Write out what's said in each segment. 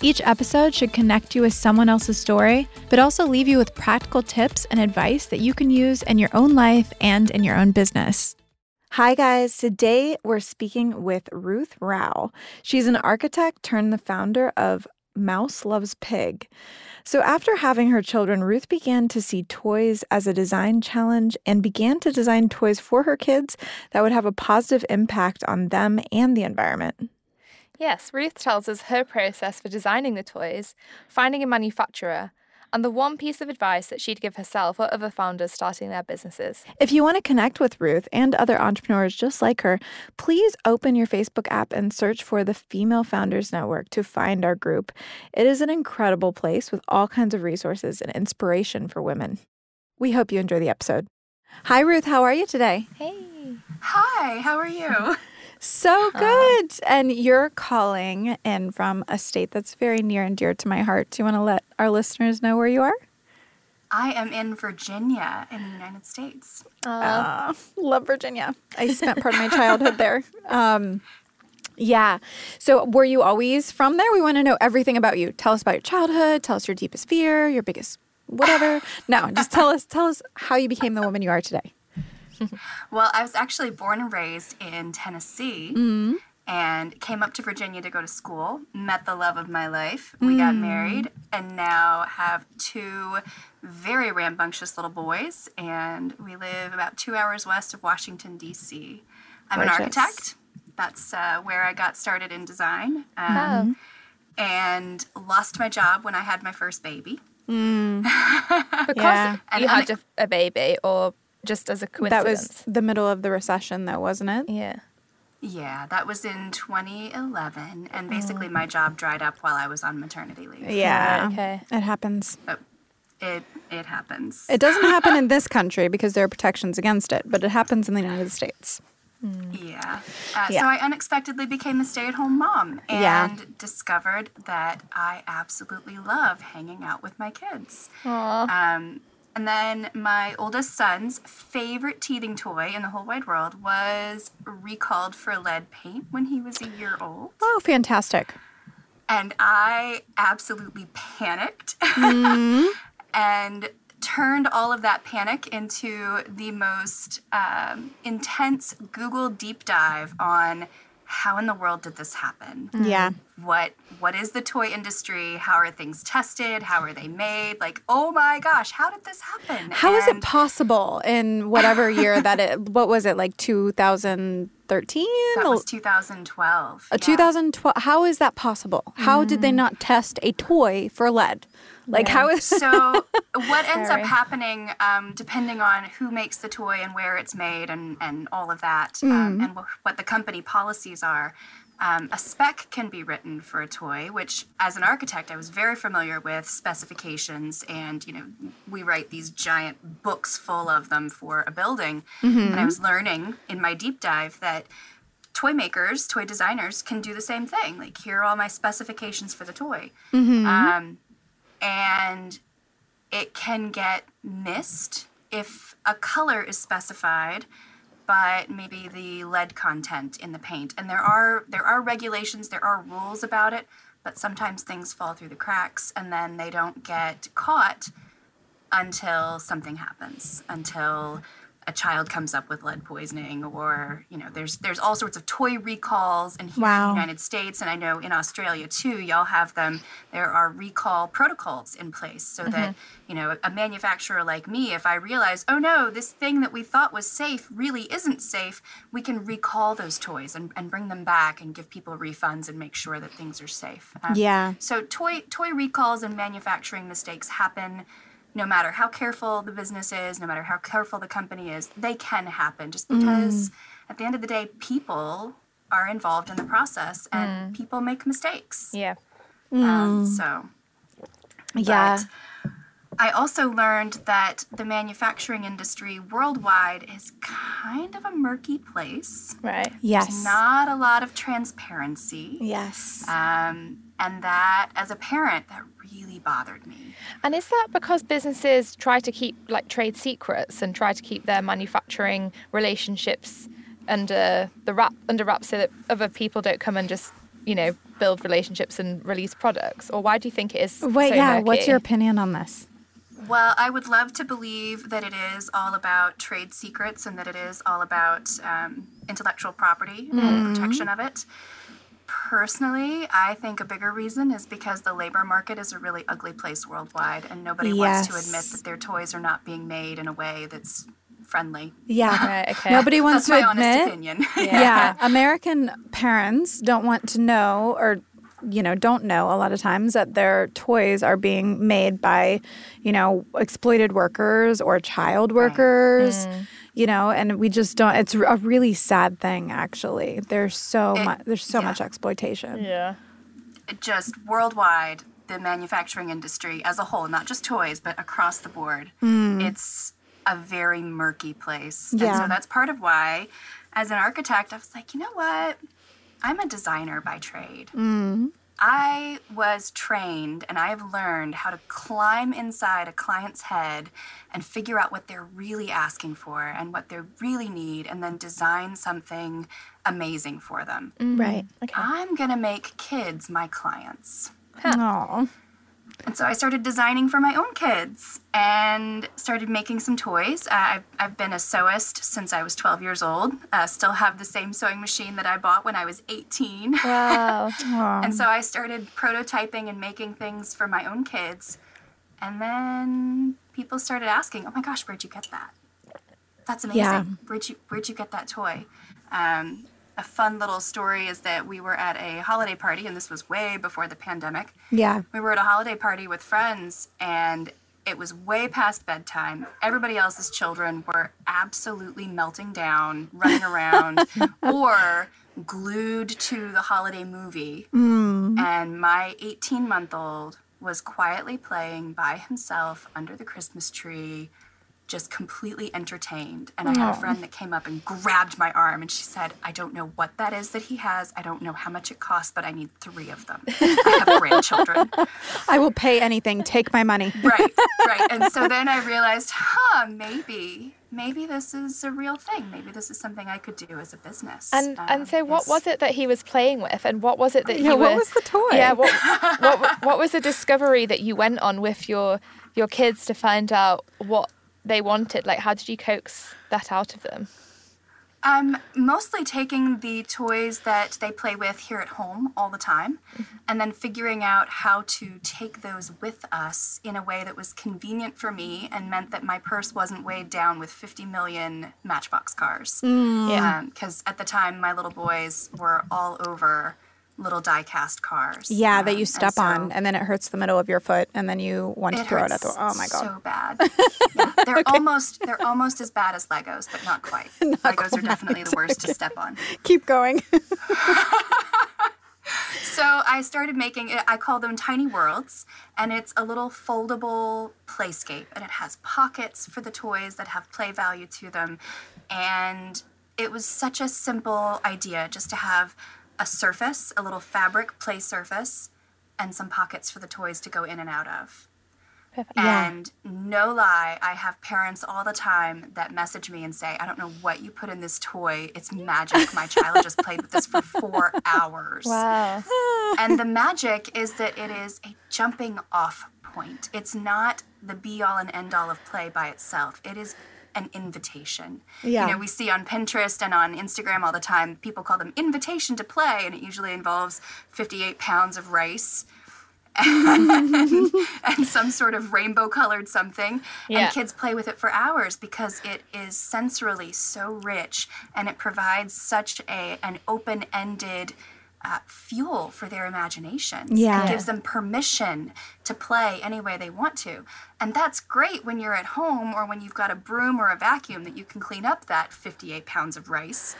Each episode should connect you with someone else's story, but also leave you with practical tips and advice that you can use in your own life and in your own business. Hi, guys. Today we're speaking with Ruth Rau. She's an architect turned the founder of Mouse Loves Pig. So, after having her children, Ruth began to see toys as a design challenge and began to design toys for her kids that would have a positive impact on them and the environment. Yes, Ruth tells us her process for designing the toys, finding a manufacturer, and the one piece of advice that she'd give herself or other founders starting their businesses. If you want to connect with Ruth and other entrepreneurs just like her, please open your Facebook app and search for the Female Founders Network to find our group. It is an incredible place with all kinds of resources and inspiration for women. We hope you enjoy the episode. Hi, Ruth. How are you today? Hey. Hi, how are you? So good. And you're calling in from a state that's very near and dear to my heart. Do you want to let our listeners know where you are? I am in Virginia in the United States. Uh, love Virginia. I spent part of my childhood there. Um, yeah. So, were you always from there? We want to know everything about you. Tell us about your childhood. Tell us your deepest fear, your biggest whatever. no, just tell us. Tell us how you became the woman you are today. Well, I was actually born and raised in Tennessee Mm-hmm. and came up to Virginia to go to school, met the love of my life. We got married and now have two very rambunctious little boys, and we live about two hours west of Washington, D.C. I'm an architect. That's uh, where I got started in design. Um, And lost my job when I had my first baby. Because Yeah. you had a, a baby or just as a coincidence. That was the middle of the recession, though, wasn't it? yeah. Yeah, that was in 2011, and basically my job dried up while I was on maternity leave. Yeah. Okay. It happens. It it happens. It doesn't happen in this country because there are protections against it, but it happens in the United States. yeah. Uh, Yeah. So I unexpectedly became a stay-at-home mom and Yeah. discovered that I absolutely love hanging out with my kids. Aw. Um, and then my oldest son's favorite teething toy in the whole wide world was recalled for lead paint when he was a year old. Oh, fantastic. and I absolutely panicked and turned all of that panic into the most um, intense Google deep dive on how in the world did this happen? Yeah. What what is the toy industry? How are things tested? How are they made? Like, oh my gosh, how did this happen? How is it possible in whatever year that it, what was it, like 2013? That was 2012. A yeah. 2012. How is that possible? How did they Mm. not test a toy for lead? Like, how is So what ends up happening, um, depending on who makes the toy and where it's made and, and all of that, Mm. um, and wh- what the company policies are, um, a spec can be written for a toy. Which, as an architect, I was very familiar with specifications, and you know, we write these giant books full of them for a building. And I was learning in my deep dive that toy makers, toy designers can do the same thing. Like, here are all my specifications for the toy. Um, and it can get missed if a color is specified but maybe the lead content in the paint. And there are there are regulations there are rules about it but sometimes things fall through the cracks and then they don't get caught until something happens until a child comes up with lead poisoning or you know there's there's all sorts of toy recalls and here Wow. in the United States and I know in Australia too y'all have them there are recall protocols in place so that you know a manufacturer like me if I realize oh no this thing that we thought was safe really isn't safe we can recall those toys and, and bring them back and give people refunds and make sure that things are safe Um, Yeah. so toy toy recalls and manufacturing mistakes happen no matter how careful the business is, no matter how careful the company is, they can happen just because at the end of the day people are involved in the process and people make mistakes. Yeah. Um, so, Yeah. but I also learned that the manufacturing industry worldwide is kind of a murky place. Right. Yes. Not a lot of transparency. yes. Um, and that, as a parent, that really bothered me. And is that because businesses try to keep like trade secrets and try to keep their manufacturing relationships under the wrap under wraps so that other people don't come and just you know build relationships and release products? Or why do you think it is? Wait, so yeah. What's your opinion on this? Well, I would love to believe that it is all about trade secrets and that it is all about um, intellectual property and protection of it. Personally, I think a bigger reason is because the labor market is a really ugly place worldwide, and nobody wants to admit that their toys are not being made in a way that's friendly. Yeah. Right, okay. Nobody wants That's to my admit. honest opinion. yeah. American parents don't want to know or you know don't know a lot of times that their toys are being made by you know exploited workers or child workers mm. You know and we just don't it's a really sad thing actually there's so eh, much there's so yeah. much exploitation Yeah. just worldwide, the manufacturing industry as a whole, not just toys, but across the board, hmm. it's a very murky place. And Yeah. so that's part of why, as an architect, I was like, you know what? I'm a designer by trade. Hmm. I was trained and I have learned how to climb inside a client's head and figure out what they're really asking for and what they really need, and then design something amazing for them. Mm-hmm. right Okay. I'm going to make kids my clients. Aw. And so I started designing for my own kids and started making some toys. Uh, I've, I've been a sewist since I was 12 years old. Uh, still have the same sewing machine that I bought when I was 18. Wow. and so I started prototyping and making things for my own kids. And then people started asking, "Oh my gosh, where'd you get that? That's amazing. Yeah. Where'd you where'd you get that toy?" Um, a fun little story is that we were at a holiday party, and this was way before the pandemic yeah we were at a holiday party with friends and it was way past bedtime. Everybody else's children were absolutely melting down, running around, or glued to the holiday movie. Mm. And my 18 month old was quietly playing by himself under the Christmas tree, just completely entertained. And I had a friend that came up and grabbed my arm and she said, I don't know what that is that he has. I don't know how much it costs, but I need three of them. I have grandchildren. i will pay anything take my money right, right. And so then I realized, huh, maybe, maybe this is a real thing. Maybe this is something I could do as a business. And Um, and so, what is- was it that he was playing with, and what was it that Yeah, you what were? was the toy? Yeah, what, what what was the discovery that you went on with your your kids to find out what they wanted? Like, how did you coax that out of them? Um, mostly taking the toys that they play with here at home all the time, mm-hmm. and then figuring out how to take those with us in a way that was convenient for me and meant that my purse wasn't weighed down with 50 million Matchbox cars. Mm. Yeah. Um, because at the time, my little boys were all over little die-cast cars. yeah Um, that you and step on and then it hurts the middle of your foot and then you want to throw it at the oh my god so bad. Yeah, they're almost they're almost as bad as Legos, but not quite. Legos are definitely the worst to step on. keep going So I started making it. I call them tiny worlds, and it's a little foldable playscape, and it has pockets for the toys that have play value to them. And it was such a simple idea just to have a surface, a little fabric play surface, and some pockets for the toys to go in and out of. Yeah. And no lie, I have parents all the time that message me and say, I don't know what you put in this toy. It's magic. My child just played with this for four hours. Wow. And the magic is that it is a jumping off point. It's not the be all and end all of play by itself. It is an invitation. Yeah. You know, we see on Pinterest and on Instagram all the time, people call them invitation to play, and it usually involves 58 pounds of rice and, and some sort of rainbow colored something. Yeah. And kids play with it for hours because it is sensorily so rich and it provides such a an open ended uh, fuel for their imaginations. Yeah. It gives them permission to play any way they want to. And that's great when you're at home or when you've got a broom or a vacuum that you can clean up that 58 pounds of rice.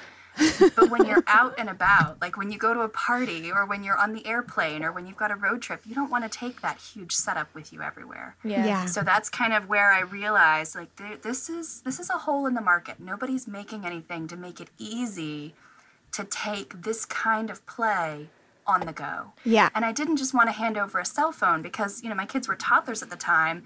but when you're out and about, like when you go to a party or when you're on the airplane or when you've got a road trip, you don't want to take that huge setup with you everywhere. Yeah. Yeah. So that's kind of where I realized like th- this is this is a hole in the market. Nobody's making anything to make it easy to take this kind of play on the go. Yeah. And I didn't just want to hand over a cell phone because, you know, my kids were toddlers at the time.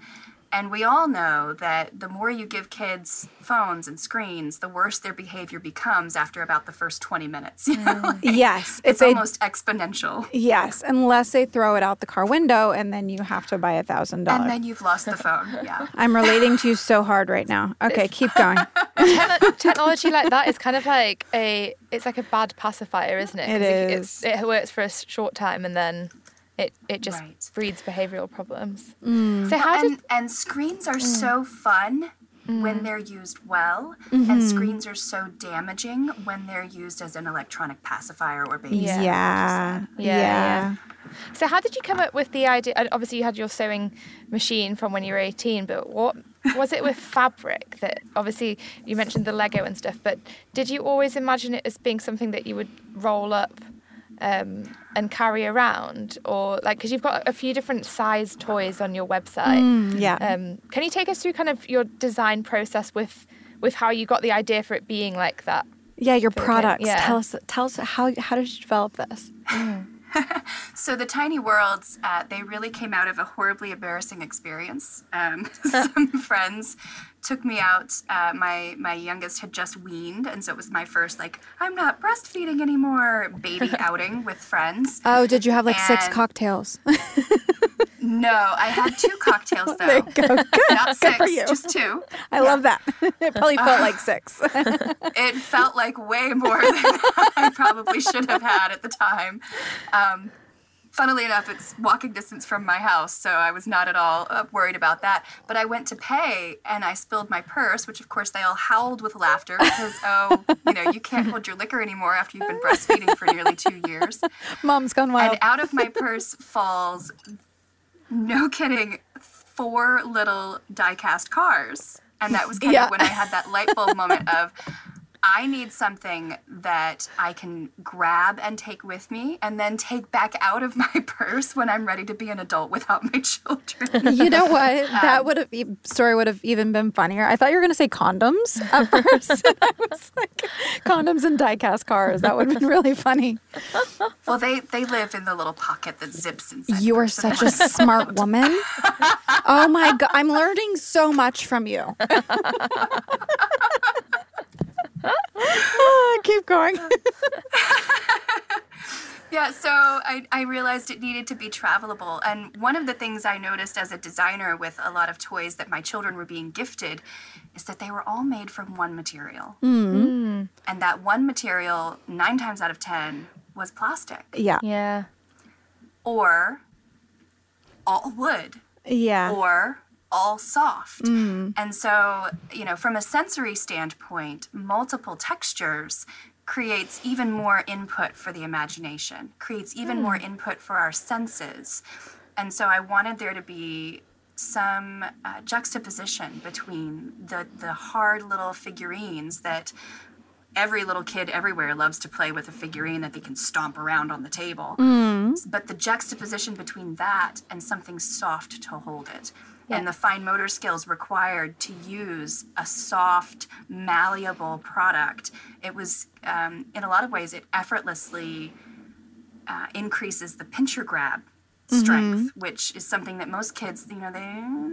And we all know that the more you give kids phones and screens, the worse their behavior becomes after about the first 20 minutes. You know? Mm. Like, Yes, it's if they almost exponential. yes, unless they throw it out the car window and then you have to buy a thousand And dollars. And then you've lost the phone. Yeah. I'm relating to you so hard right now. Okay, keep going. Technology like that is kind of like a it's like a bad pacifier, isn't It it's- it works for a short time and then it it just Right. breeds behavioral problems. Mm. So how did and, and screens are so fun Mm. when they're used well, Mm-hmm. and screens are so damaging when they're used as an electronic pacifier or babysitter. Yeah. Yeah. Yeah, Yeah. so how did you come up with the idea? Obviously, you had your sewing machine from when you were eighteen, but what was it with fabric that obviously you mentioned the Lego and stuff, but did you always imagine it as being something that you would roll up? Um, and carry around, or like, because you've got a few different size toys on your website. Mm, yeah. Um, can you take us through kind of your design process with with how you got the idea for it being like that? yeah, your products. yeah. Tell us tell us how how did you develop this? So the tiny worlds, uh, they really came out of a horribly embarrassing experience. Um, some friends took me out. Uh, my my youngest had just weaned, and so it was my first like I'm not breastfeeding anymore baby outing with friends. Oh, did you have like six cocktails? No, I had two cocktails though, there you go. Good. not six, for you. just two. I love that. it probably felt like six. It felt like way more than I probably should have had at the time. Um, funnily enough, it's walking distance from my house, so I was not at all uh, worried about that. But I went to pay and I spilled my purse, which of course they all howled with laughter because, oh, you know, you can't hold your liquor anymore after you've been breastfeeding for nearly two years. Mom's gone wild. And out of my purse falls, no kidding, four little die-cast cars. And that was kind Yeah. of when I had that light bulb moment of, I need something that I can grab and take with me and then take back out of my purse when I'm ready to be an adult without my children. you know what? Um, that would have e- story would have even been funnier. I thought you were going to say condoms at first. I was like, condoms and diecast cars. That would have been really funny. well, they, they live in the little pocket that zips inside. You are such a smart woman. Oh my god, I'm learning so much from you. Ah, keep going. Yeah, so I, I realized it needed to be travelable. And one of the things I noticed as a designer with a lot of toys that my children were being gifted is that they were all made from one material. And that one material, nine times out of 10, was plastic Yeah. Yeah. or all wood Yeah. or all soft. Mm. And so, you know, from a sensory standpoint, multiple textures creates even more input for the imagination, creates even hmm. more input for our senses. And so I wanted there to be some uh, juxtaposition between the, the hard little figurines that every little kid everywhere loves to play with a figurine that they can stomp around on the table. Mm. But the juxtaposition between that and something soft to hold it. And the fine motor skills required to use a soft, malleable product. It was, um, in a lot of ways, it effortlessly uh, increases the pincher grab strength, which is something that most kids, you know, they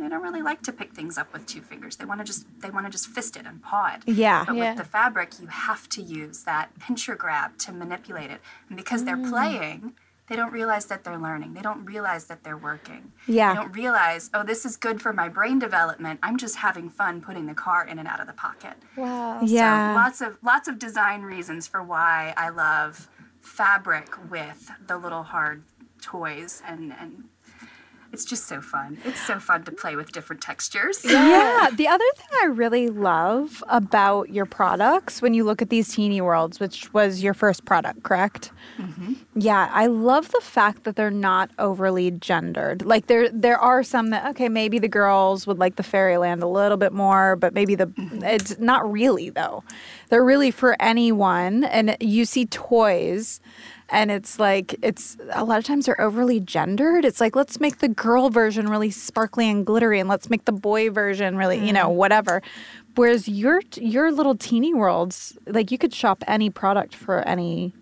they don't really like to pick things up with two fingers. They want to just they want to just fist it and paw it. Yeah. But Yeah. with the fabric, you have to use that pincher grab to manipulate it. And because they're playing, they don't realize that they're learning. They don't realize that they're working. Yeah. They don't realize, oh, this is good for my brain development. I'm just having fun putting the car in and out of the pocket. Wow. Yeah. So lots of lots of design reasons for why I love fabric with the little hard toys and and it's just so fun. It's so fun to play with different textures. Yeah. The other thing I really love about your products when you look at these teeny worlds, which was your first product, correct? Mm-hmm. Yeah, I love the fact that they're not overly gendered. Like there there are some that okay, maybe the girls would like the fairyland a little bit more, but maybe the mm-hmm. it's not really though. They're really for anyone and you see toys and it's like it's a lot of times they're overly gendered. It's like let's make the girl version really sparkly and glittery and let's make the boy version really, you know, whatever. Whereas your your little teeny worlds, like you could shop any product for any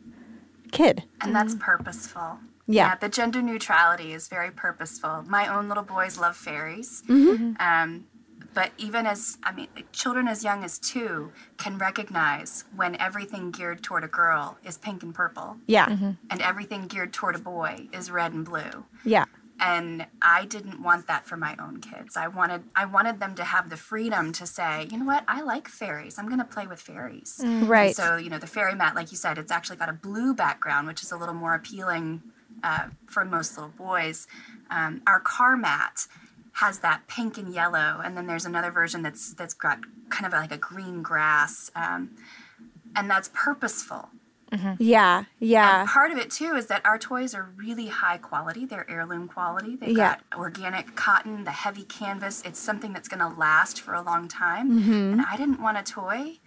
kid. And that's purposeful. Yeah. the gender neutrality is very purposeful. My own little boys love fairies. Mm-hmm. Um, but even as, I mean, children as young as two can recognize when everything geared toward a girl is pink and purple, Yeah. and everything geared toward a boy is red and blue. Yeah. and I didn't want that for my own kids. I wanted I wanted them to have the freedom to say, you know what, I like fairies. I'm going to play with fairies. And Right. so you know, the fairy mat, like you said, it's actually got a blue background, which is a little more appealing uh, for most little boys. Um, our car mat has that pink and yellow, and then there's another version that's that's got kind of like a green grass, um, and that's purposeful. Yeah. Yeah. And part of it too is that our toys are really high quality. They're heirloom quality. They've Yeah. got organic cotton, the heavy canvas. It's something that's going to last for a long time. Mm-hmm. And I didn't want a toy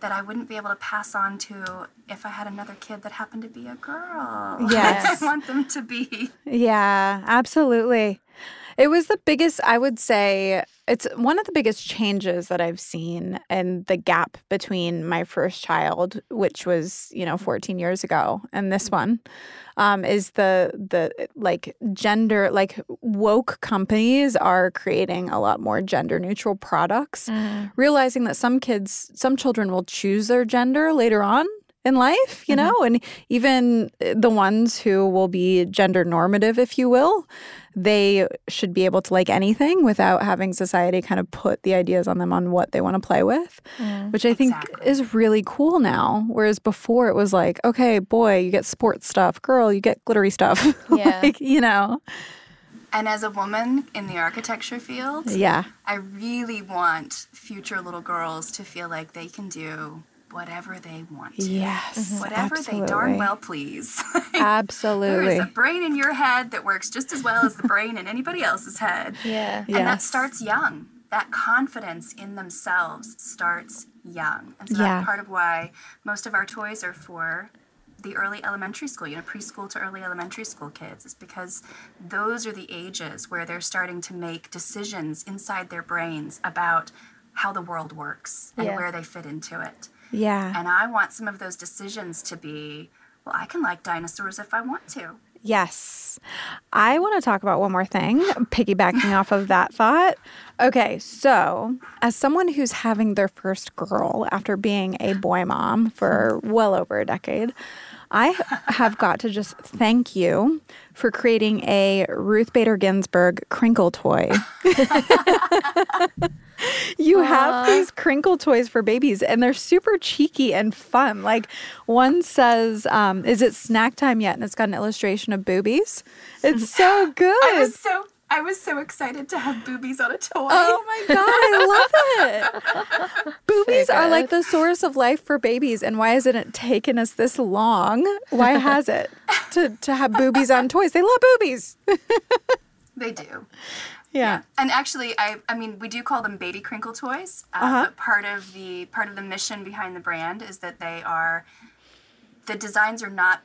that I wouldn't be able to pass on to if I had another kid that happened to be a girl. Yes. I want them to be. Yeah, absolutely. It was the biggest, I would say, it's one of the biggest changes that I've seen in the gap between my first child, which was, you know, 14 years ago, and this one. Um, is the the like gender like woke companies are creating a lot more gender neutral products, realizing that some kids, some children will choose their gender later on in life, you mm-hmm. know, and even eh, the ones who will be gender normative, if you will, they should be able to like anything without having society kind of put the ideas on them on what they want to play with, mm. which I think Exactly. is really cool now. Whereas before it was like, okay, boy, you get sports stuff, girl, you get glittery stuff. Yeah. like, you know, And as a woman in the architecture field, yeah. I really want future little girls to feel like they can do whatever they want to. Yes. Mm-hmm. Whatever absolutely. they darn well please. Absolutely. There's a brain in your head that works just as well as the brain in anybody else's head. Yeah. And that starts young. That confidence in themselves starts young. And so Yeah. that's part of why most of our toys are for the early elementary school, you know, preschool to early elementary school kids, is because those are the ages where they're starting to make decisions inside their brains about how the world works and Yeah. where they fit into it. Yeah. And I want some of those decisions to be, well, I can like dinosaurs if I want to. Yes. I want to talk about one more thing, piggybacking off of that thought. Okay, so as someone who's having their first girl after being a boy mom for well over a decade, I have got to just thank you for creating a Ruth Bader Ginsburg crinkle toy. you have these crinkle toys for babies and they're super cheeky and fun. Like one says um, is it snack time yet? And it's got an illustration of boobies. It's so good I was so I was so excited to have boobies on a toy. oh my god i love it boobies are like the source of life for babies and why hasn't it taken us this long why has it to, to have boobies on toys they love boobies They do. yeah And actually, I I mean, we do call them baby crinkle toys. Uh, Uh-huh. But part of the part of the mission behind the brand is that they are the designs are not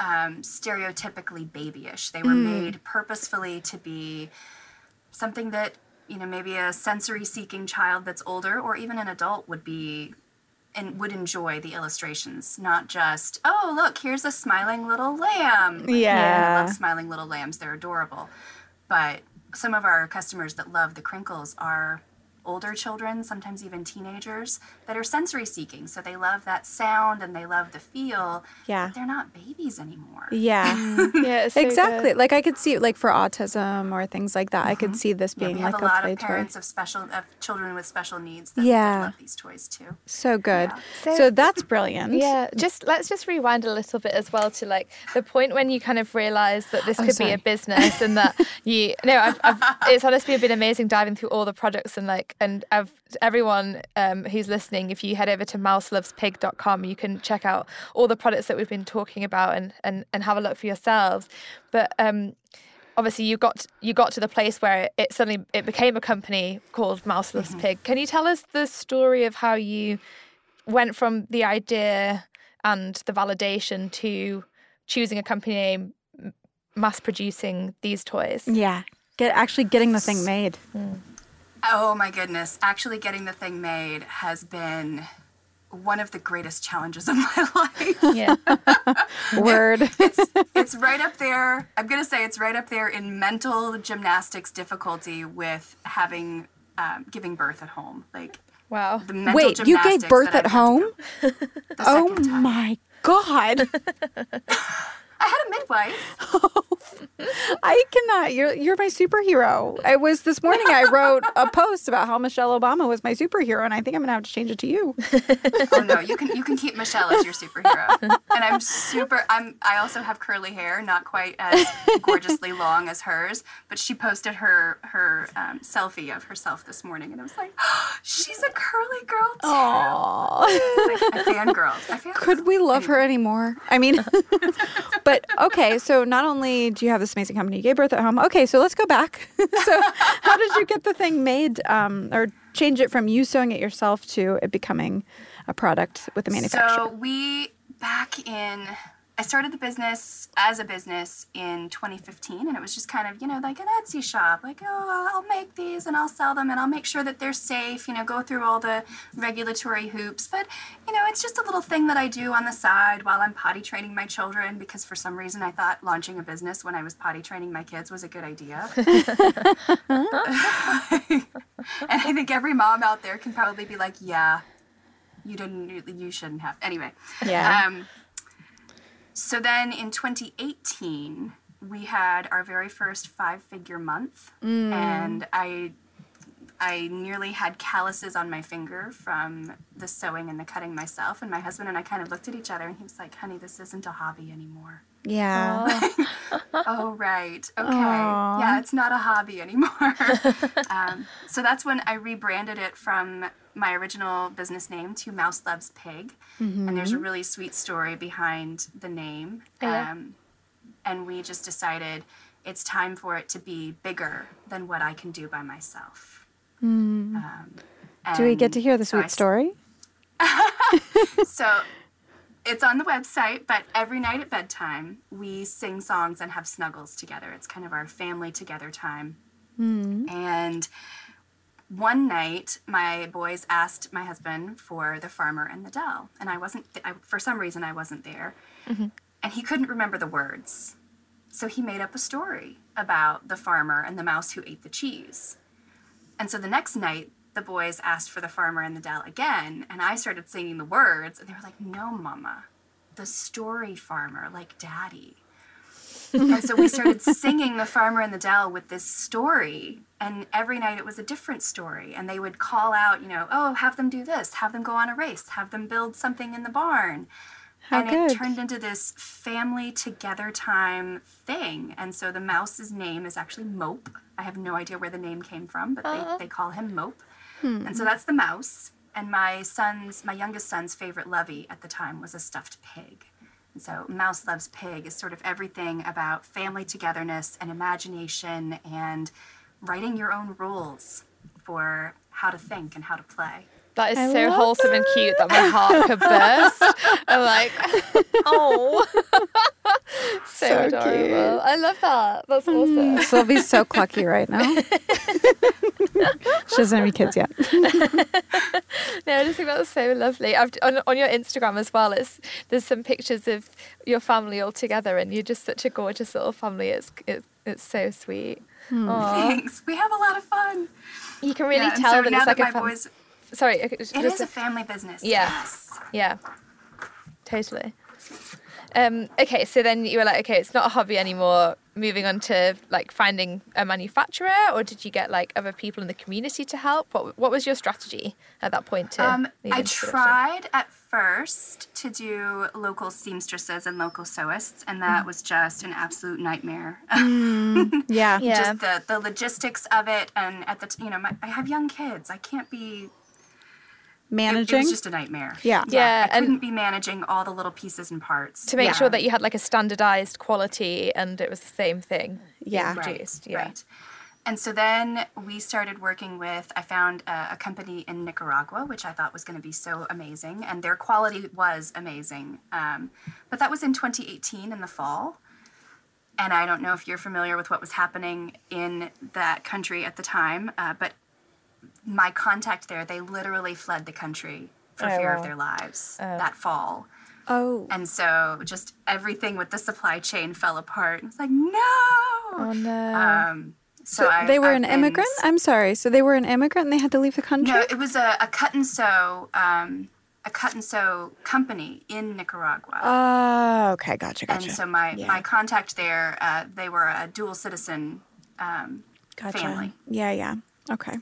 um, stereotypically babyish. They were made purposefully to be something that you know maybe a sensory seeking child that's older or even an adult would be and would enjoy the illustrations, not just oh look here's a smiling little lamb. Like, Yeah. I love smiling little lambs; they're adorable. But some of our customers that love the crinkles are older children, sometimes even teenagers, that are sensory seeking. So they love that sound and they love the feel. Yeah. But they're not babies anymore. Yeah. Mm-hmm. Yeah, so exactly. good. Like I could see like for autism or things like that, I could mm-hmm. see this Yeah, being we like have a, a lot play of toy. parents of special of children with special needs that, that Yeah. love these toys too. So good. So- So, that's brilliant. Yeah, just let's just rewind a little bit as well to like the point when you kind of realize that this Oh, could be a business and that you no, I've, I've, it's honestly been amazing diving through all the products and like and everyone um, who's listening, if you head over to mouselovespig.com, you can check out all the products that we've been talking about and and and have a look for yourselves. But um, obviously you got you got to the place where it suddenly it became a company called Mouse Loves Pig. Can you tell us the story of how you went from the idea and the validation to choosing a company name, mass producing these toys? Yeah. Get actually getting the thing made. Oh my goodness. Actually getting the thing made has been one of the greatest challenges of my life. Yeah. Word. it's right up there. I'm going to say it's right up there in mental gymnastics difficulty with having um, giving birth at home. Like Wow. the mental Wait, you gave birth at I've had to home? Oh my god. I had a midwife. I cannot. You're you're my superhero. I was this morning I wrote a post about how Michelle Obama was my superhero and I think I'm going to have to change it to you. Oh no, you can you can keep Michelle as your superhero. And I'm super. I'm. I also have curly hair, not quite as gorgeously long as hers. But she posted her her um, selfie of herself this morning, and I was like, she's a curly girl too. Aww. Like, I fangirled. I fangirled. Could we love her anymore? I mean, but okay. So not only do you have this amazing company, you gave birth at home. Okay, so let's go back. so how did you get the thing made, um, or change it from you sewing it yourself to it becoming a product with the manufacturer? So we back in. I started the business as a business in 2015, and it was just kind of, you know, like an Etsy shop. Like, oh, I'll make these and I'll sell them, and I'll make sure that they're safe. You know, go through all the regulatory hoops. But you know, it's just a little thing that I do on the side while I'm potty training my children because for some reason I thought launching a business when I was potty training my kids was a good idea. and I think every mom out there can probably be like, yeah, you didn't, you, shouldn't have. Anyway. Yeah. Um, so then in 2018, we had our very first five figure month. Mm. And I I nearly had calluses on my finger from the sewing and the cutting myself. And my husband and I kind of looked at each other and he was like, honey, this isn't a hobby anymore. Yeah. oh, right. Okay. Aw. Yeah, it's not a hobby anymore. um, so that's when I rebranded it from my original business name to Mouse Loves Pig. And there's a really sweet story behind the name. Yeah. Um, and we just decided it's time for it to be bigger than what I can do by myself. Um, Do we get to hear the so I sweet story? So it's on the website, but every night at bedtime, we sing songs and have snuggles together. It's kind of our family together time. Hmm. And one night, my boys asked my husband for The Farmer and the Dell. And I wasn't, I, for some reason, I wasn't there. Mm-hmm. And he couldn't remember the words. So he made up a story about the farmer and the mouse who ate the cheese. And so the next night, the boys asked for the farmer and the dell again, and I started singing the words, and they were like, No, mama, the story farmer, like daddy. and so we started singing the farmer and the dell with this story, and every night it was a different story. And they would call out, you know, oh, have them do this, have them go on a race, have them build something in the barn. How and good. it turned into this family together time thing. And so the mouse's name is actually Mope. I have no idea where the name came from, but they, they call him Mope. Hmm. And so that's the mouse. And my son's, my youngest son's favorite lovey at the time was a stuffed pig. And so Mouse Loves Pig is sort of everything about family togetherness and imagination and writing your own rules for how to think and how to play. That is I so love wholesome and cute that my heart could burst. I'm like, oh, so, So adorable. cute. I love that. That's mm. awesome. Sylvie's so clucky right now. she doesn't have any kids yet. No, I just think that's so lovely. I've, on, on your Instagram as well, it's there's some pictures of your family all together, and you're just such a gorgeous little family. It's it's, it's so sweet. Hmm. Aw. Thanks. We have a lot of fun. You can really Yeah, tell so that now it's like that a my fam- boys, Sorry, it is a- a family business. Yeah. Yes. Yeah, totally. Um, okay, so then you were like, okay, it's not a hobby anymore. Moving on to like finding a manufacturer, or did you get like other people in the community to help? What What was your strategy at that point to? Um, I tried at first to do local seamstresses and local sewists, and Mm. that was just an absolute nightmare. Yeah. Yeah. just the, the logistics of it, and at the t- you know my, I have young kids. I can't be. It, it was just a nightmare. Yeah. Yeah, I and- couldn't be managing all the little pieces and parts to make Yeah. sure that you had like a standardized quality and it was the same thing. Yeah. Right. Yeah. Right. And so then we started working with, I found a, a company in Nicaragua, which I thought was going to be so amazing. And their quality was amazing. Um, but that was in 2018 in the fall. And I don't know if you're familiar with what was happening in that country at the time, uh, but my contact there, they literally fled the country for Oh, fear wow. of their lives that fall. Oh. And so just everything with the supply chain fell apart. It was like, no. Oh no. Um, so So I, they were I've an been immigrant? s- I'm sorry. So they were an immigrant and they had to leave the country? No, it was a, a cut and sew, um, a cut and sew company in Nicaragua. Oh, okay. Gotcha. Gotcha. And so my, Yeah. my contact there, uh, they were a dual citizen um, gotcha. family. Yeah, yeah. Okay.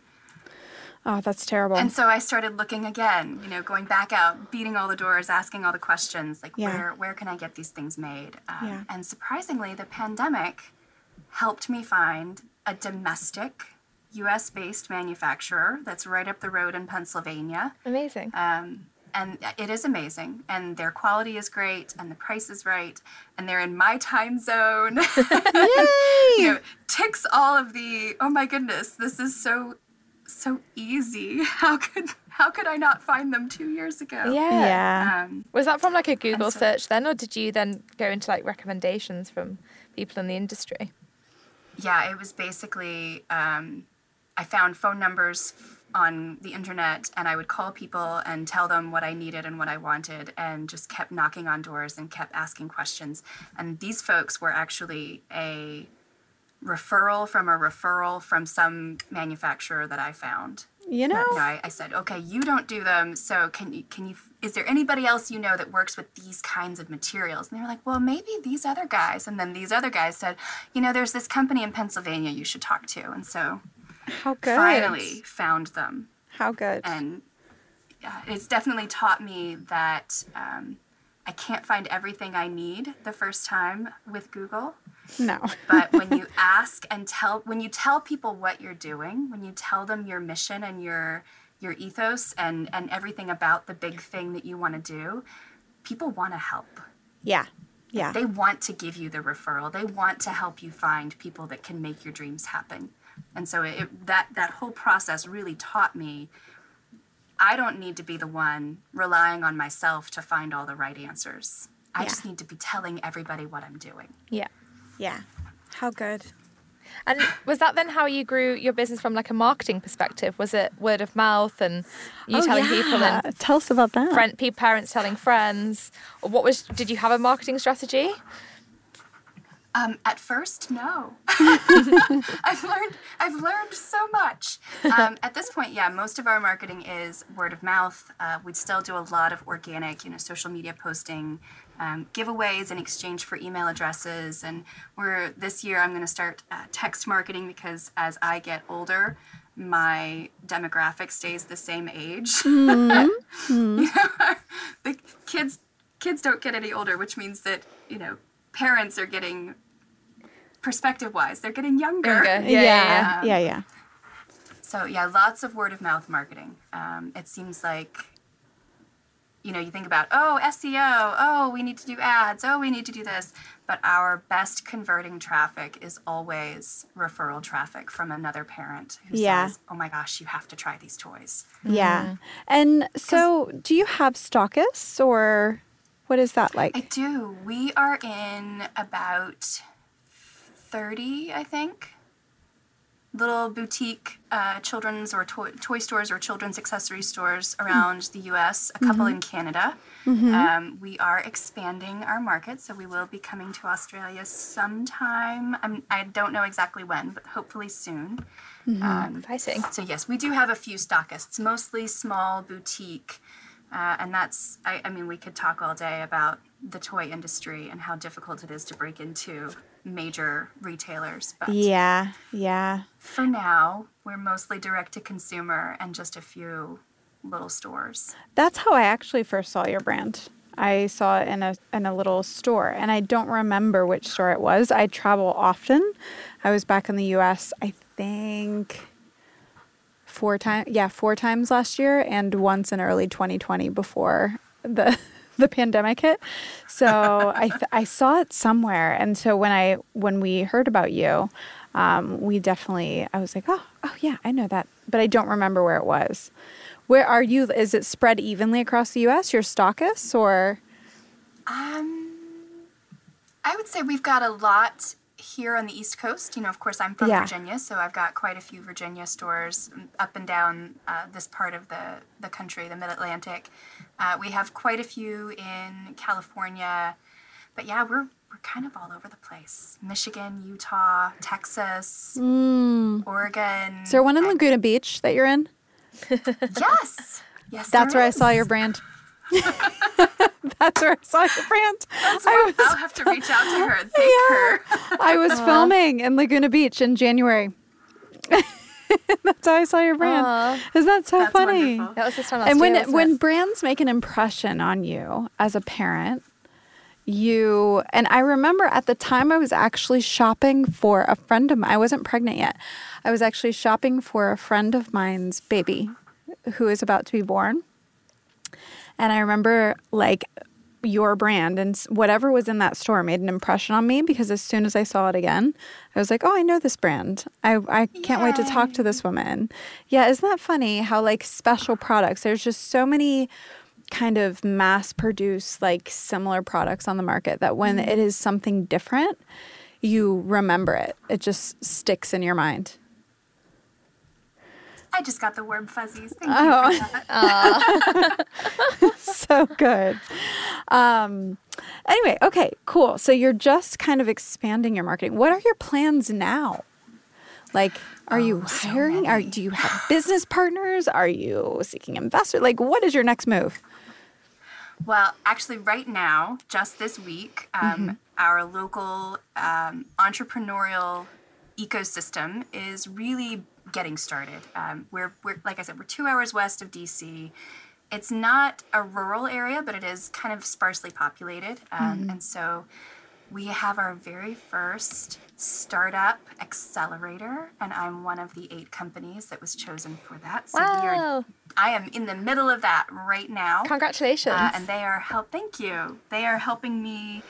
Oh, that's terrible. And so I started looking again, you know, going back out, beating all the doors, asking all the questions, like Yeah. where where can I get these things made? Um, Yeah. And surprisingly, the pandemic helped me find a domestic, U.S. based manufacturer that's right up the road in Pennsylvania. Amazing. Um, and it is amazing, and their quality is great, and the price is right, and they're in my time zone. you know, ticks all of the. Oh my goodness, this is so so easy. How could how could I not find them two years ago? yeah. yeah. Um, Was that from like a Google so- search then, or did you then go into like recommendations from people in the industry? yeah, it was basically um, I found phone numbers on the internet and I would call people and tell them what I needed and what I wanted and just kept knocking on doors and kept asking questions. And these folks were actually a referral from a referral from some manufacturer that I found. you know? You know, I, I said, okay, you don't do them, so can you can you is there anybody else you know that works with these kinds of materials? And they were like, well, maybe these other guys. And then these other guys said, you know, there's this company in Pennsylvania you should talk to. And so How good. finally found them. How good. And yeah, it's definitely taught me that um, I can't find everything I need the first time with Google. No. But when you ask and tell, when you tell people what you're doing, when you tell them your mission and your your ethos and and everything about the big thing that you want to do, people want to help. yeah. Yeah. They want to give you the referral. They want to help you find people that can make your dreams happen. And so it, that that whole process really taught me I don't need to be the one relying on myself to find all the right answers. I Yeah. just need to be telling everybody what I'm doing. Yeah. Yeah. How good. And was that then how you grew your business from like a marketing perspective? Was it word of mouth and you Oh, telling people yeah. and Tell us about that. friend, parents telling friends? Or what was? Did you have a marketing strategy? Um, at first, no. I've learned. I've learned so much. Um, at this point, yeah, most of our marketing is word of mouth. Uh, we still do a lot of organic, you know, social media posting, um, giveaways in exchange for email addresses, and we're this year. I'm going to start uh, text marketing because as I get older, my demographic stays the same age. You know, the kids kids don't get any older, which means that you know parents are getting perspective wise they're getting younger. Younger. Yeah. Yeah, Yeah. yeah. Yeah. So yeah, lots of word of mouth marketing. Um, it seems like you know, you think about, oh, SEO, oh, we need to do ads, oh, we need to do this. But our best converting traffic is always referral traffic from another parent who Yeah. says, oh my gosh, you have to try these toys. Yeah. Mm-hmm. And so, do you have stockists or what is that like? I do. We are in about 30, I think, little boutique uh, children's or toy, toy stores or children's accessory stores around the US, a couple in Canada. Um, we are expanding our market, so we will be coming to Australia sometime. I'm, I don't know exactly when, but hopefully soon. Um, Exciting. so yes, we do have a few stockists, mostly small boutique, uh, and that's. I, I mean, we could talk all day about the toy industry and how difficult it is to break into major retailers. But Yeah. Yeah. for now, we're mostly direct to consumer and just a few little stores. That's how I actually first saw your brand. I saw it in a in a little store, and I don't remember which store it was. I travel often. I was back in the U.S. I think four times. Yeah, four times last year, and once in early 2020 before the the pandemic hit. So I th- I saw it somewhere, and so when I when we heard about you, um, we definitely I was like, oh oh yeah, I know that, but I don't remember where it was. Where are you? Is it spread evenly across the U.S. Your stockists, or Um, I would say we've got a lot here on the East Coast. You know, of course, I'm from Yeah. Virginia, so I've got quite a few Virginia stores mm, up and down uh, this part of the, the country, the Mid Atlantic. Uh, we have quite a few in California, but yeah, we're we're kind of all over the place: Michigan, Utah, Texas, Oregon. is there one in Laguna Beach that you're in? Yes, yes. That's there where I saw your brand. That's where I saw your brand. That's I was, I'll have to reach out to her and thank her. I was filming in Laguna Beach in January. That's how I saw your brand. Aw. Isn't that so That's funny? wonderful. That was this time last And when year, when it? brands make an impression on you as a parent, you and I remember at the time I was actually shopping for a friend of mine. I wasn't pregnant yet. I was actually shopping for a friend of mine's baby who is about to be born. And I remember like your brand and whatever was in that store made an impression on me because as soon as I saw it again, I was like, "Oh, I know this brand. I I can't wait to talk to this woman." Yeah, isn't that funny how like special products there's just so many kind of mass produced like similar products on the market that when mm-hmm. it is something different, you remember it. It just sticks in your mind. I just got the warm fuzzies. Thank Oh. you for that. so good. Um, anyway, okay, cool. So you're just kind of expanding your marketing. What are your plans now? Like, are you Oh, so hiring? Are do you have business partners? Are you seeking investors? Like, what is your next move? Well, actually, right now, just this week, um, our local um, entrepreneurial ecosystem is really getting started. Um, we're, we're, like I said, we're two hours west of DC. It's not a rural area, but it is kind of sparsely populated. Um, And so we have our very first startup accelerator, and I'm one of the eight companies that was chosen for that. So Wow. I am in the middle of that right now. Congratulations. Uh, and they are help. Thank you. They are helping me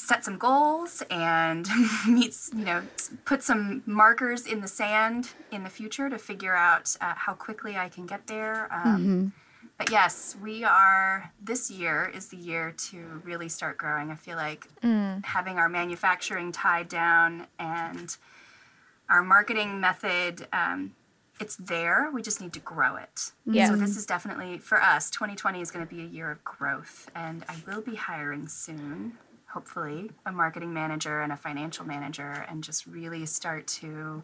set some goals and meet, you know, put some markers in the sand in the future to figure out uh, how quickly I can get there. Um, But yes, we are. This year is the year to really start growing. I feel like having our manufacturing tied down and our marketing method. Um, it's there. We just need to grow it. Yeah. So this is definitely for us. 2020 is going to be a year of growth, and I will be hiring soon. Hopefully, a marketing manager and a financial manager, and just really start to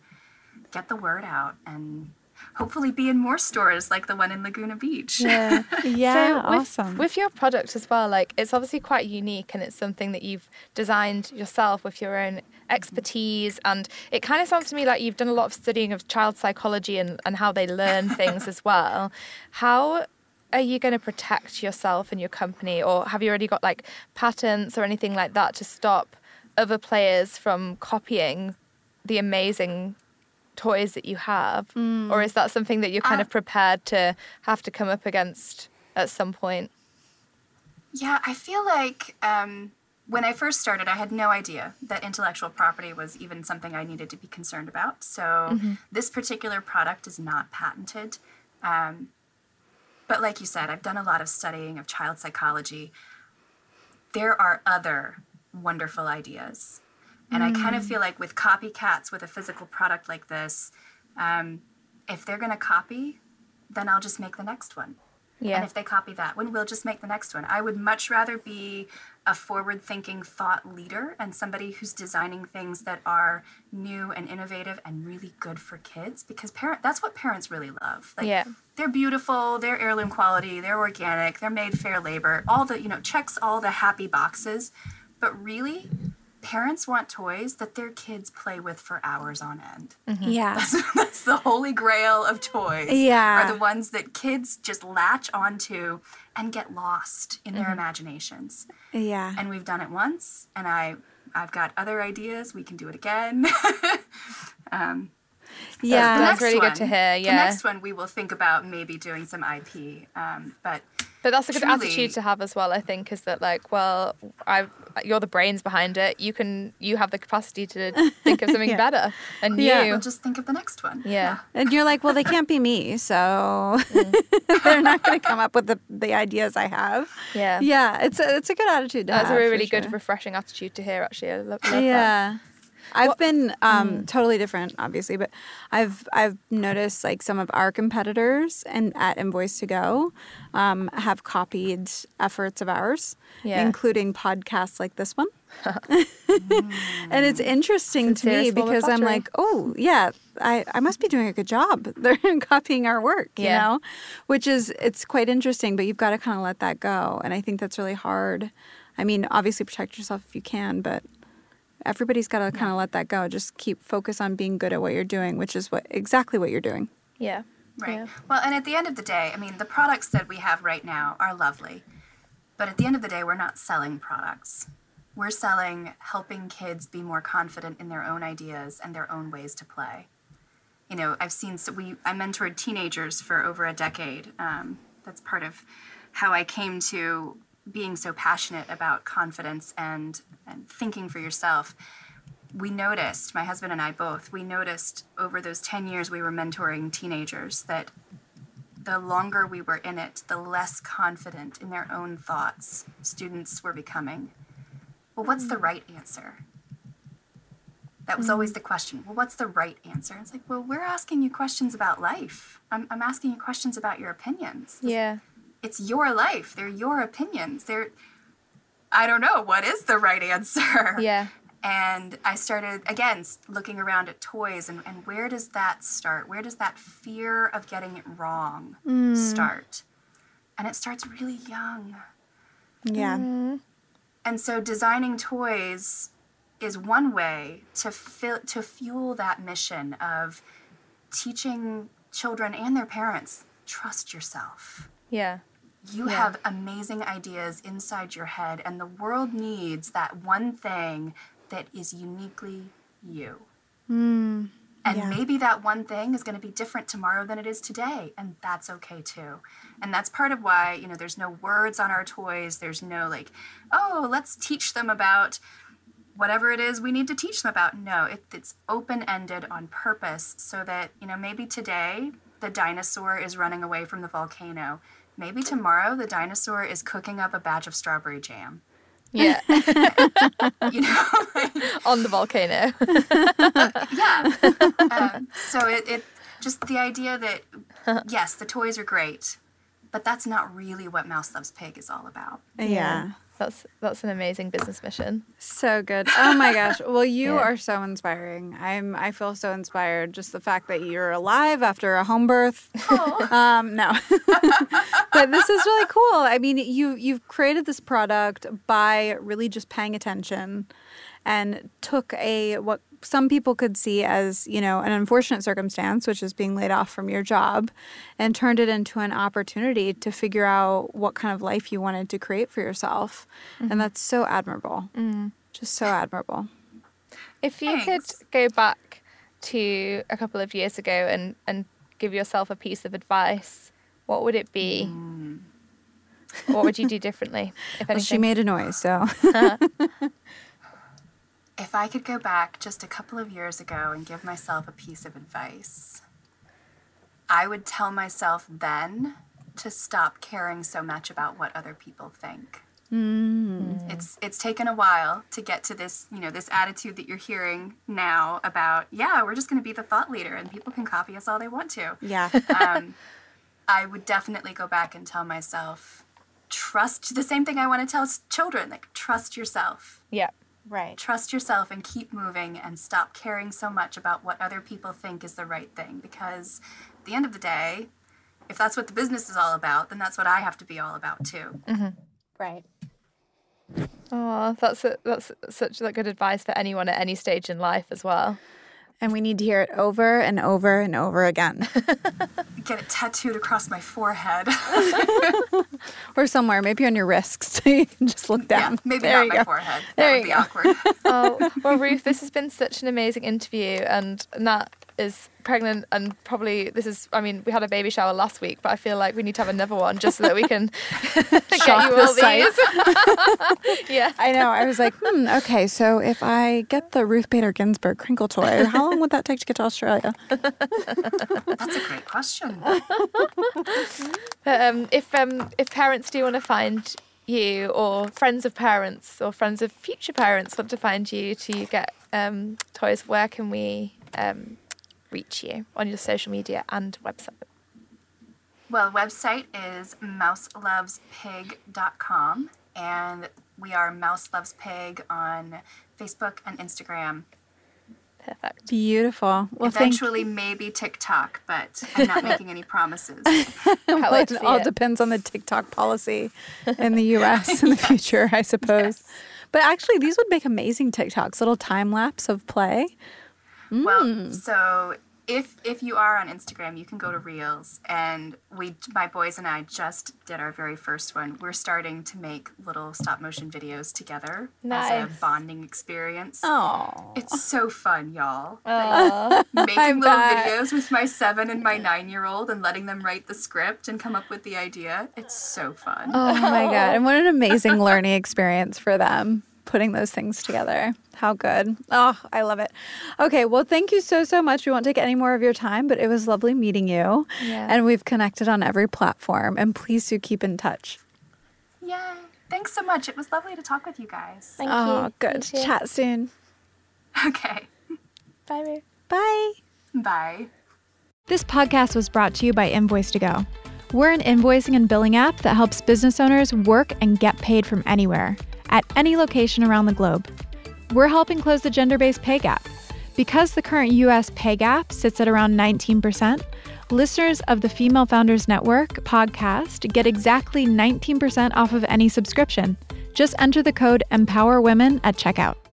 get the word out and hopefully be in more stores like the one in Laguna Beach. yeah. Yeah, so with, awesome. With your product as well, like it's obviously quite unique and it's something that you've designed yourself with your own expertise. And it kind of sounds to me like you've done a lot of studying of child psychology and, and how they learn things as well. How are you going to protect yourself and your company? Or have you already got like patents or anything like that to stop other players from copying the amazing toys that you have? Or is that something that you're kind Uh, of prepared to have to come up against at some point? Yeah, I feel like um, when I first started, I had no idea that intellectual property was even something I needed to be concerned about. So this particular product is not patented. Um, but like you said, I've done a lot of studying of child psychology. There are other wonderful ideas. And I kind of feel like with copycats with a physical product like this, um, if they're going to copy, then I'll just make the next one. Yeah. And if they copy that one, we'll just make the next one. I would much rather be a forward thinking thought leader and somebody who's designing things that are new and innovative and really good for kids because parent that's what parents really love. Like Yeah. they're beautiful, they're heirloom quality, they're organic, they're made fair labor, all the, you know, checks all the happy boxes. But really, parents want toys that their kids play with for hours on end. Yeah. That's the holy grail of toys. Yeah. Are the ones that kids just latch onto and get lost in their imaginations. Yeah. And we've done it once, and I I've got other ideas. We can do it again. um, yeah. the That's next really good one- to hear, Yeah. The next one we will think about maybe doing some IP. Um, but But that's a good Truly- attitude to have as well. I think is that like, well, I you're the brains behind it. You can you have the capacity to think of something Yeah. better and Yeah. new. we'll just think of the next one. Yeah. And you're like, well, they can't be me, so mm. they're not going to come up with the, the ideas I have. Yeah. Yeah, it's a, it's a good attitude to That's a have, really, for really good, refreshing attitude to hear. Actually, I love, love that. I've been um, Mm. totally different, obviously, but I've I've noticed like some of our competitors and at Invoice2go um, have copied efforts of ours, Yeah. including podcasts like this one. and it's interesting to me Sincerest form of because I'm like, oh yeah, I, I must be doing a good job. They're copying our work, you Yeah. know, which is it's quite interesting. But you've got to kind of let that go, and I think that's really hard. I mean, obviously protect yourself if you can, but everybody's got to kind of let that go. Just keep focus on being good at what you're doing, which is what exactly what you're doing. Yeah. Right. Yeah. Well, and at the end of the day, I mean, the products that we have right now are lovely. But at the end of the day, we're not selling products. We're selling helping kids be more confident in their own ideas and their own ways to play. You know, I've seen, so we, I mentored teenagers for over a decade. Um, that's part of how I came to being so passionate about confidence and, and thinking for yourself we noticed, my husband and I both, we noticed over those 10 years we were mentoring teenagers that the longer we were in it, the less confident in their own thoughts students were becoming. Well, what's the mm. right answer? That was always the mm. question. Well, what's the right answer? It's like, well, we're asking you questions about life. I'm, I'm asking you questions about your opinions. Yeah. It's your life. They're your opinions. They're, I don't know, what is the right answer? Yeah. And I started again looking around at toys and, and where does that start? Where does that fear of getting it wrong mm. start? And it starts really young. Yeah. Mm-hmm. And so designing toys is one way to fill, to fuel that mission of teaching children and their parents trust yourself. Yeah. You Yeah. have amazing ideas inside your head, and the world needs that one thing that is uniquely you. Mm, and yeah. maybe that one thing is going to be different tomorrow than it is today, and that's okay too. And that's part of why, you know, there's no words on our toys. There's no like, oh, let's teach them about whatever it is we need to teach them about. No, it, it's open ended on purpose so that, you know, maybe today the dinosaur is running away from the volcano. Maybe tomorrow the dinosaur is cooking up a batch of strawberry jam. Yeah. You know, On the volcano. yeah. um, so it, it just the idea that yes, the toys are great, but that's not really what Mouse Loves Pig is all about. yeah. That's that's an amazing business mission. So good. Oh my gosh. Well, you Yeah. are so inspiring. I'm I feel so inspired just the fact that you're alive after a home birth. Um no. but this is really cool. I mean, you you've created this product by really just paying attention and took a what some people could see as, you know, an unfortunate circumstance, which is being laid off from your job, and turned it into an opportunity to figure out what kind of life you wanted to create for yourself. And mm-hmm. that's so admirable. Mm. Just so admirable. If you Thanks. could go back to a couple of years ago and, and give yourself a piece of advice, what would it be? Mm. What would you do differently, if Well, she made a noise, so uh-huh. If I could go back just a couple of years ago and give myself a piece of advice, I would tell myself then to stop caring so much about what other people think. It's it's taken a while to get to this, you know, this attitude that you're hearing now about, yeah, we're just going to be the thought leader and people can copy us all they want to. yeah. Um, I would definitely go back and tell myself, trust the same thing I want to tell children, like trust yourself yeah. Right. trust yourself and keep moving and stop caring so much about what other people think is the right thing because at the end of the day if that's what the business is all about then that's what i have to be all about too mm-hmm. Right. Oh, that's a, that's such like good advice for anyone at any stage in life as well. And we need to hear it over and over and over again. get it tattooed across my forehead or somewhere, maybe on your wrists. so you can just look down. yeah, maybe There not you my go. forehead There that would be go. awkward Oh, well, Ruth, this has been such an amazing interview, and Nat is pregnant, and probably this is. I mean, we had a baby shower last week, but I feel like we need to have another one just so that we can get Shock you the all these. yeah. I know. I was like, hmm, okay, so if I get the Ruth Bader Ginsburg crinkle toy, how long would that take to get to Australia? that's a great question But um, if um, if parents do want to find you, or friends of parents, or friends of future parents want to find you to get um, toys, where can we um, reach you on your social media and website? well website is mouselovespig.com and we are mouse loves pig on facebook and instagram Perfect. Beautiful. Well, thank Eventually, maybe TikTok, but I'm not making any promises. Well, it all it. depends on the TikTok policy in the US in the future, I suppose. But actually, these would make amazing TikToks, little time lapse of play. Well, mm. so if if you are on Instagram, you can go to Reels, and we, my boys and I, just did our very first one. We're starting to make little stop motion videos together as a bonding experience. Oh. It's so fun, y'all. Aw. Making little bet. videos with my seven and my nine year old and letting them write the script and come up with the idea. It's so fun. Oh my God. And what an amazing learning experience for them putting those things together. How good. Oh, I love it. Okay. Well, thank you so, so much. We won't take any more of your time, but it was lovely meeting you. Yeah. And we've connected on every platform. And please do keep in touch. Yay. Thanks so much. It was lovely to talk with you guys. Thank oh, you. good. You. Chat soon. Okay. Bye, Ruth. Bye. Bye. This podcast was brought to you by Invoice2go. We're an invoicing and billing app that helps business owners work and get paid from anywhere, at any location around the globe. We're helping close the gender based pay gap. Because the current US pay gap sits at around 19%, listeners of the Female Founders Network podcast get exactly 19% off of any subscription. Just enter the code EMPOWER WOMEN at checkout.